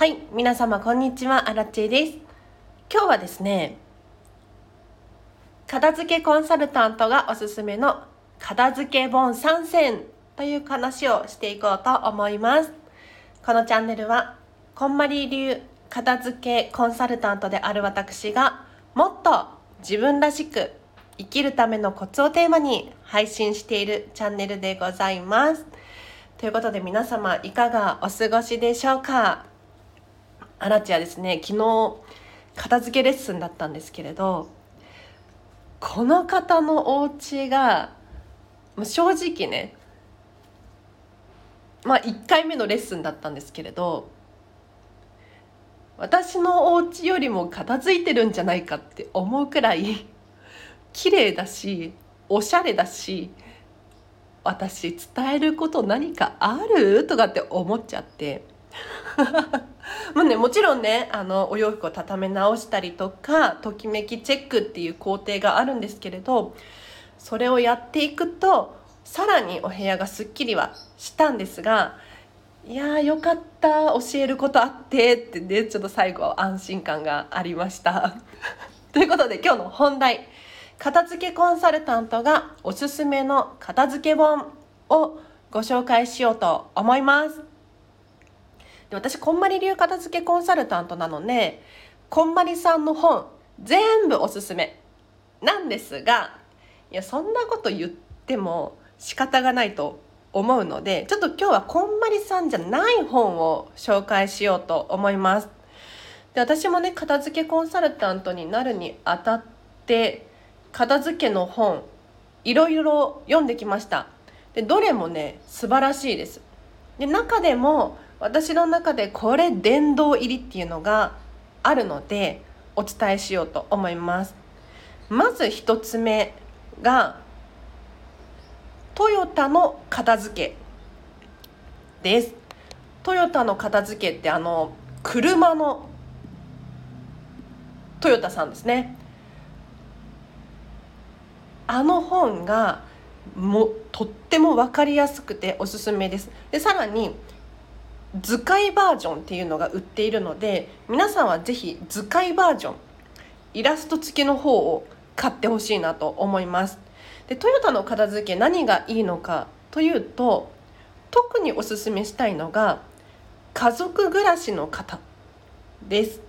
はい皆様こんにちは。アラチェです。今日はですね片付けコンサルタントがおすすめの片付け本参戦という話をしていこうと思います。このチャンネルはこんまり流片付けコンサルタントである私がもっと自分らしく生きるためのコツをテーマに配信しているチャンネルでございます。ということで皆様いかがお過ごしでしょうか？アラチはですね昨日片付けレッスンだったんですけれどこの方のお家が正直ねまあ1回目のレッスンだったんですけれど私のお家よりも片付いてるんじゃないかって思うくらい綺麗だしおしゃれだし私伝えること何かある？とかって思っちゃって。まあね、もちろんねあのお洋服を畳め直したりとかときめきチェックっていう工程があるんですけれどそれをやっていくとさらにお部屋がすっきりはしたんですがいやーよかった教えることあってってねちょっと最後は安心感がありました。ということで今日の本題片付けコンサルタントがおすすめの片付け本をご紹介しようと思います。で私こんまり流片付けコンサルタントなのでこんまりさんの本全部おすすめ。なんですがいやそんなこと言っても仕方がないと思うのでちょっと今日はこんまりさんじゃない本を紹介しようと思います。で私もね片付けコンサルタントになるにあたって片付けの本いろいろ読んできました。でどれもね素晴らしいです。で中でも私の中でこれ殿堂入りっていうのがあるのでお伝えしようと思います。まず一つ目がトヨタの片付けです。トヨタの片付けってあの車のトヨタさんですね。あの本がもとっても分かりやすくておすすめです。でさらに図解バージョンっていうのが売っているので皆さんは是非図解バージョンイラスト付きの方を買ってほしいなと思います。でトヨタの片付け何がいいのかというと特におすすめしたいのが家族暮らしの方です。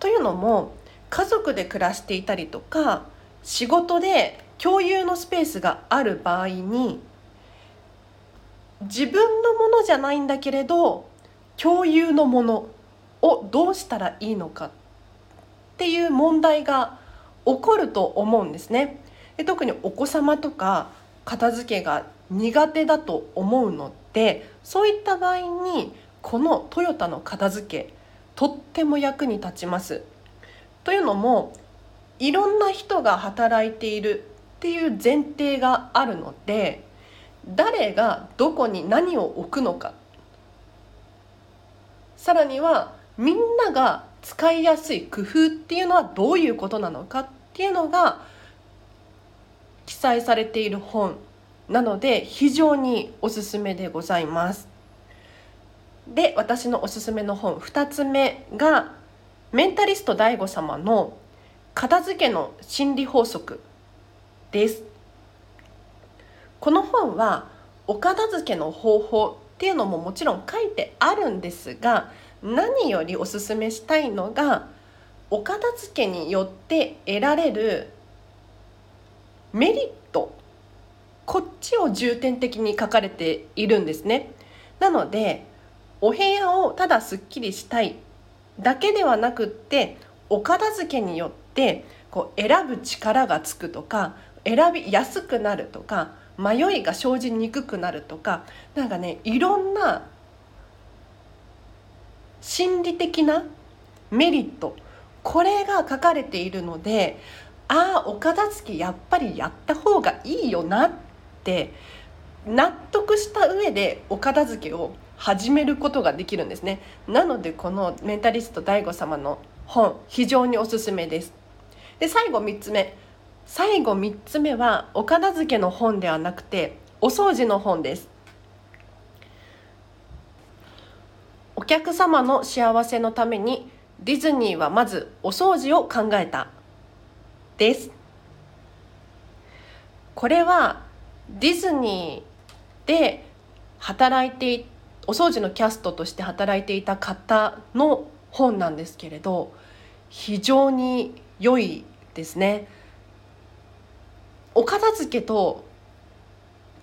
というのも家族で暮らしていたりとか仕事で共有のスペースがある場合に自分のものじゃないんだけれど共有のものをどうしたらいいのかっていう問題が起こると思うんですね。で特にお子様とか片付けが苦手だと思うのでそういった場合にこのトヨタの片付けとっても役に立ちます。というのもいろんな人が働いているっていう前提があるので誰がどこに何を置くのかさらにはみんなが使いやすい工夫っていうのはどういうことなのかっていうのが記載されている本なので非常におすすめでございます。で私のおすすめの本2つ目がメンタリスト DAIGO 様の「片付けの心理法則」です。この本はお片付けの方法っていうのももちろん書いてあるんですが何よりおすすめしたいのがお片付けによって得られるメリットこっちを重点的に書かれているんですね。なのでお部屋をただすっきりしたいだけではなくってお片付けによってこう選ぶ力がつくとか選びやすくなるとか迷いが生じにくくなるとかなんかねいろんな心理的なメリットこれが書かれているのでああお片付けやっぱりやった方がいいよなって納得した上でお片付けを始めることができるんですね。なのでこのメンタリスト DAIGO 様の本非常におすすめです。で最後3つ目。最後3つ目はお片付けの本ではなくてお掃除の本ですお客様の幸せのためにディズニーはまずお掃除を考えたですこれはディズニーで働いてお掃除のキャストとして働いていた方の本なんですけれど非常に良いですね。お片付けと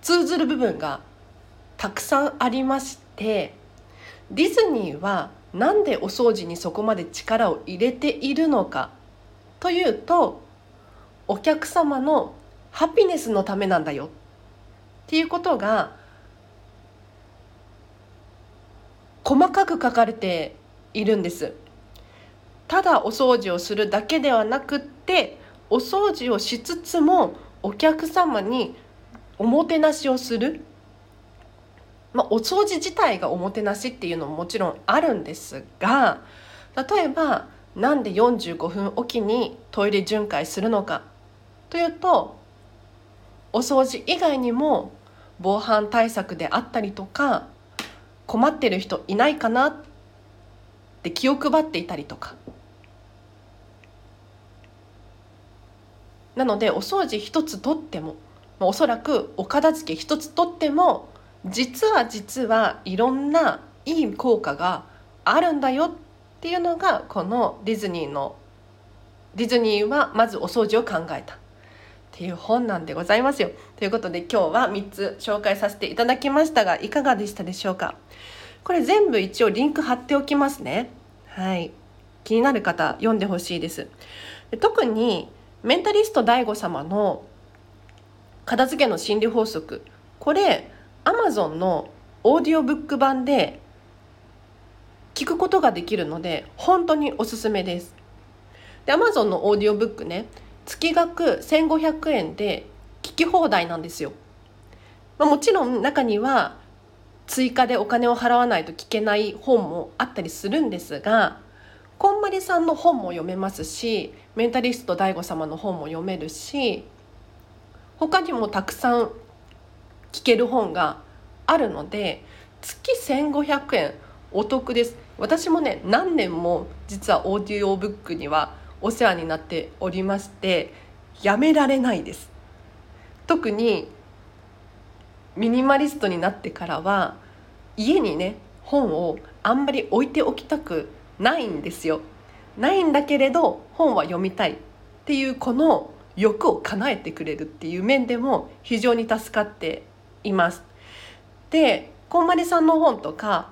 通ずる部分がたくさんありましてディズニーは何でお掃除にそこまで力を入れているのかというとお客様のハピネスのためなんだよ。っていうことが細かく書かれているんです。ただお掃除をするだけではなくってお掃除をしつつもお客様におもてなしをする、まあ、お掃除自体がおもてなしっていうのももちろんあるんですが例えばなんで45分おきにトイレ巡回するのかというとお掃除以外にも防犯対策であったりとか困ってる人いないかなって気を配っていたりとか。なのでお掃除一つとってもおそらくお片付け一つとっても実は実はいろんないい効果があるんだよっていうのがこのディズニーのディズニーはまずお掃除を考えたっていう本なんでございますよ。ということで今日は3つ紹介させていただきましたがいかがでしたでしょうか？これ全部一応リンク貼っておきますね。はい。気になる方読んでほしいです。特にメンタリスト DAIGO 様の片付けの心理法則これ Amazon のオーディオブック版で聞くことができるので本当におすすめです。で Amazon のオーディオブックね月額1500円で聞き放題なんですよ。まあ、もちろん中には追加でお金を払わないと聞けない本もあったりするんですがこんまりさんの本も読めますしメンタリスト DAIGO 様の本も読めるし他にもたくさん聞ける本があるので月1500円お得です。私もね何年も実はオーディオブックにはお世話になっておりましてやめられないです。特にミニマリストになってからは家にね本をあんまり置いておきたくないんですよ。ないんだけれど本は読みたいっていうこの欲を叶えてくれるっていう面でも非常に助かっています。でこんまりさんの本とか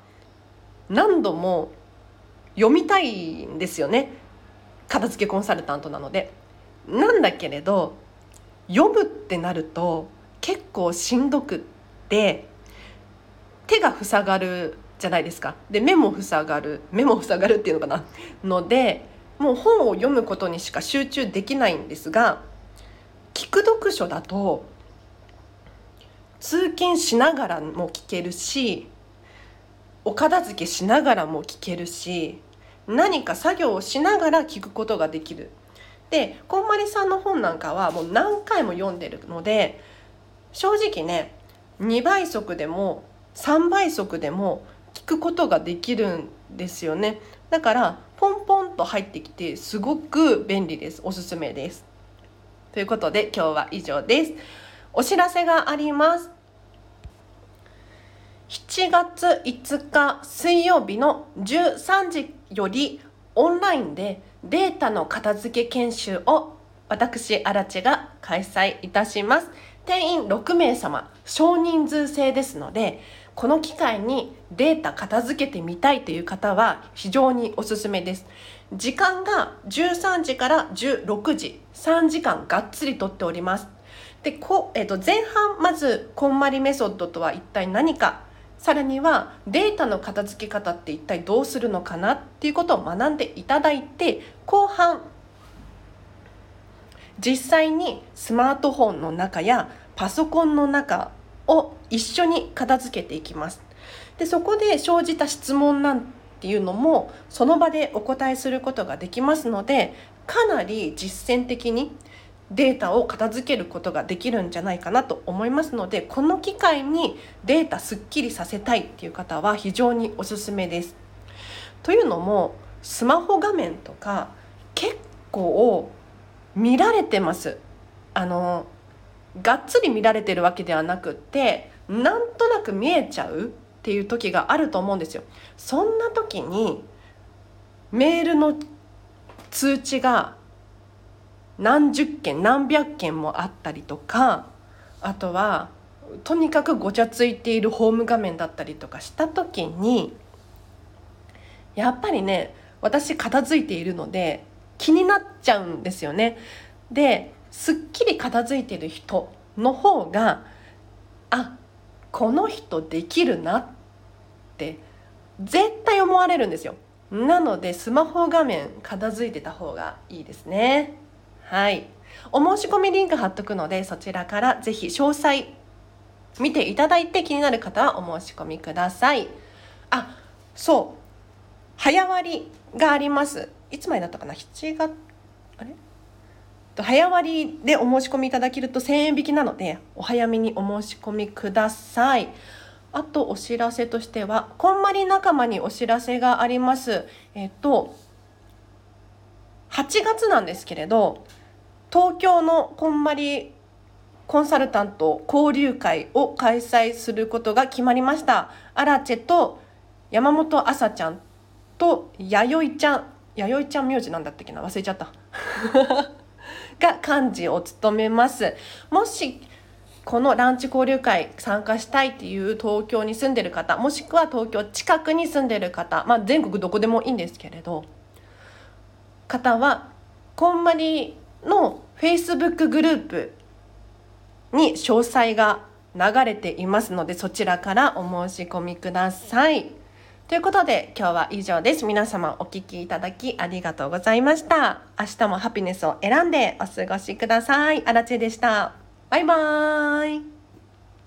何度も読みたいんですよね片付けコンサルタントなので。なんだけれど読むってなると結構しんどくって手が塞がるじゃないですかで目も塞がる目も塞がるっていうのかなのでもう本を読むことにしか集中できないんですが聞く読書だと通勤しながらも聞けるしお片付けしながらも聞けるし何か作業をしながら聞くことができる。でこんまりさんの本なんかはもう何回も読んでるので正直ね2倍速でも3倍速でも聞くことができるんですよね。だからポンポンと入ってきてすごく便利です。おすすめです。ということで今日は以上です。お知らせがあります。7月5日水曜日の13時よりオンラインでデータの片付け研修を私荒地が開催いたします。定員6名様少人数制ですのでこの機会にデータ片付けてみたいという方は非常におすすめです。時間が13時から16時3時間がっつりとっております。でこ、えー、と前半まずこんまりメソッドとは一体何か。さらにはデータの片付け方って一体どうするのかなっていうことを学んでいただいて後半実際にスマートフォンの中やパソコンの中を一緒に片付けていきます。でそこで生じた質問なんていうのもその場でお答えすることができますのでかなり実践的にデータを片付けることができるんじゃないかなと思いますのでこの機会にデータすっきりさせたいっていう方は非常におすすめです。というのもスマホ画面とか結構見られてますあのがっつり見られてるわけではなくってなんとなく見えちゃうっていう時があると思うんですよ。そんな時にメールの通知が何十件何百件もあったりとかあとはとにかくごちゃついているホーム画面だったりとかした時にやっぱりね私片付いているので気になっちゃうんですよね。ですっきり片付いてる人の方があこの人できるなって絶対思われるんですよ。なのでスマホ画面片付いてた方がいいですね。はい。お申し込みリンク貼っとくのでそちらからぜひ詳細見ていただいて気になる方はお申し込みください。あ、そう。早割があります。いつまでだったかな ?7 月、と早割でお申し込みいただけると1000円引きなのでお早めにお申し込みください。あとお知らせとしてはこんまり仲間にお知らせがあります。えっと8月なんですけれど東京のこんまりコンサルタント交流会を開催することが決まりました。アラチェと山本あさちゃんと弥生ちゃん弥生ちゃん名字なんだったっけな？忘れちゃったが幹事を務めますもしこのランチ交流会参加したいっていう東京に住んでる方もしくは東京近くに住んでる方、まあ、全国どこでもいいんですけれど方はこんまりのフェイスブックグループに詳細が流れていますのでそちらからお申し込みください。ということで今日は以上です。皆様お聴きいただきありがとうございました。明日もハピネスを選んでお過ごしください。あらちでした。バイバーイ。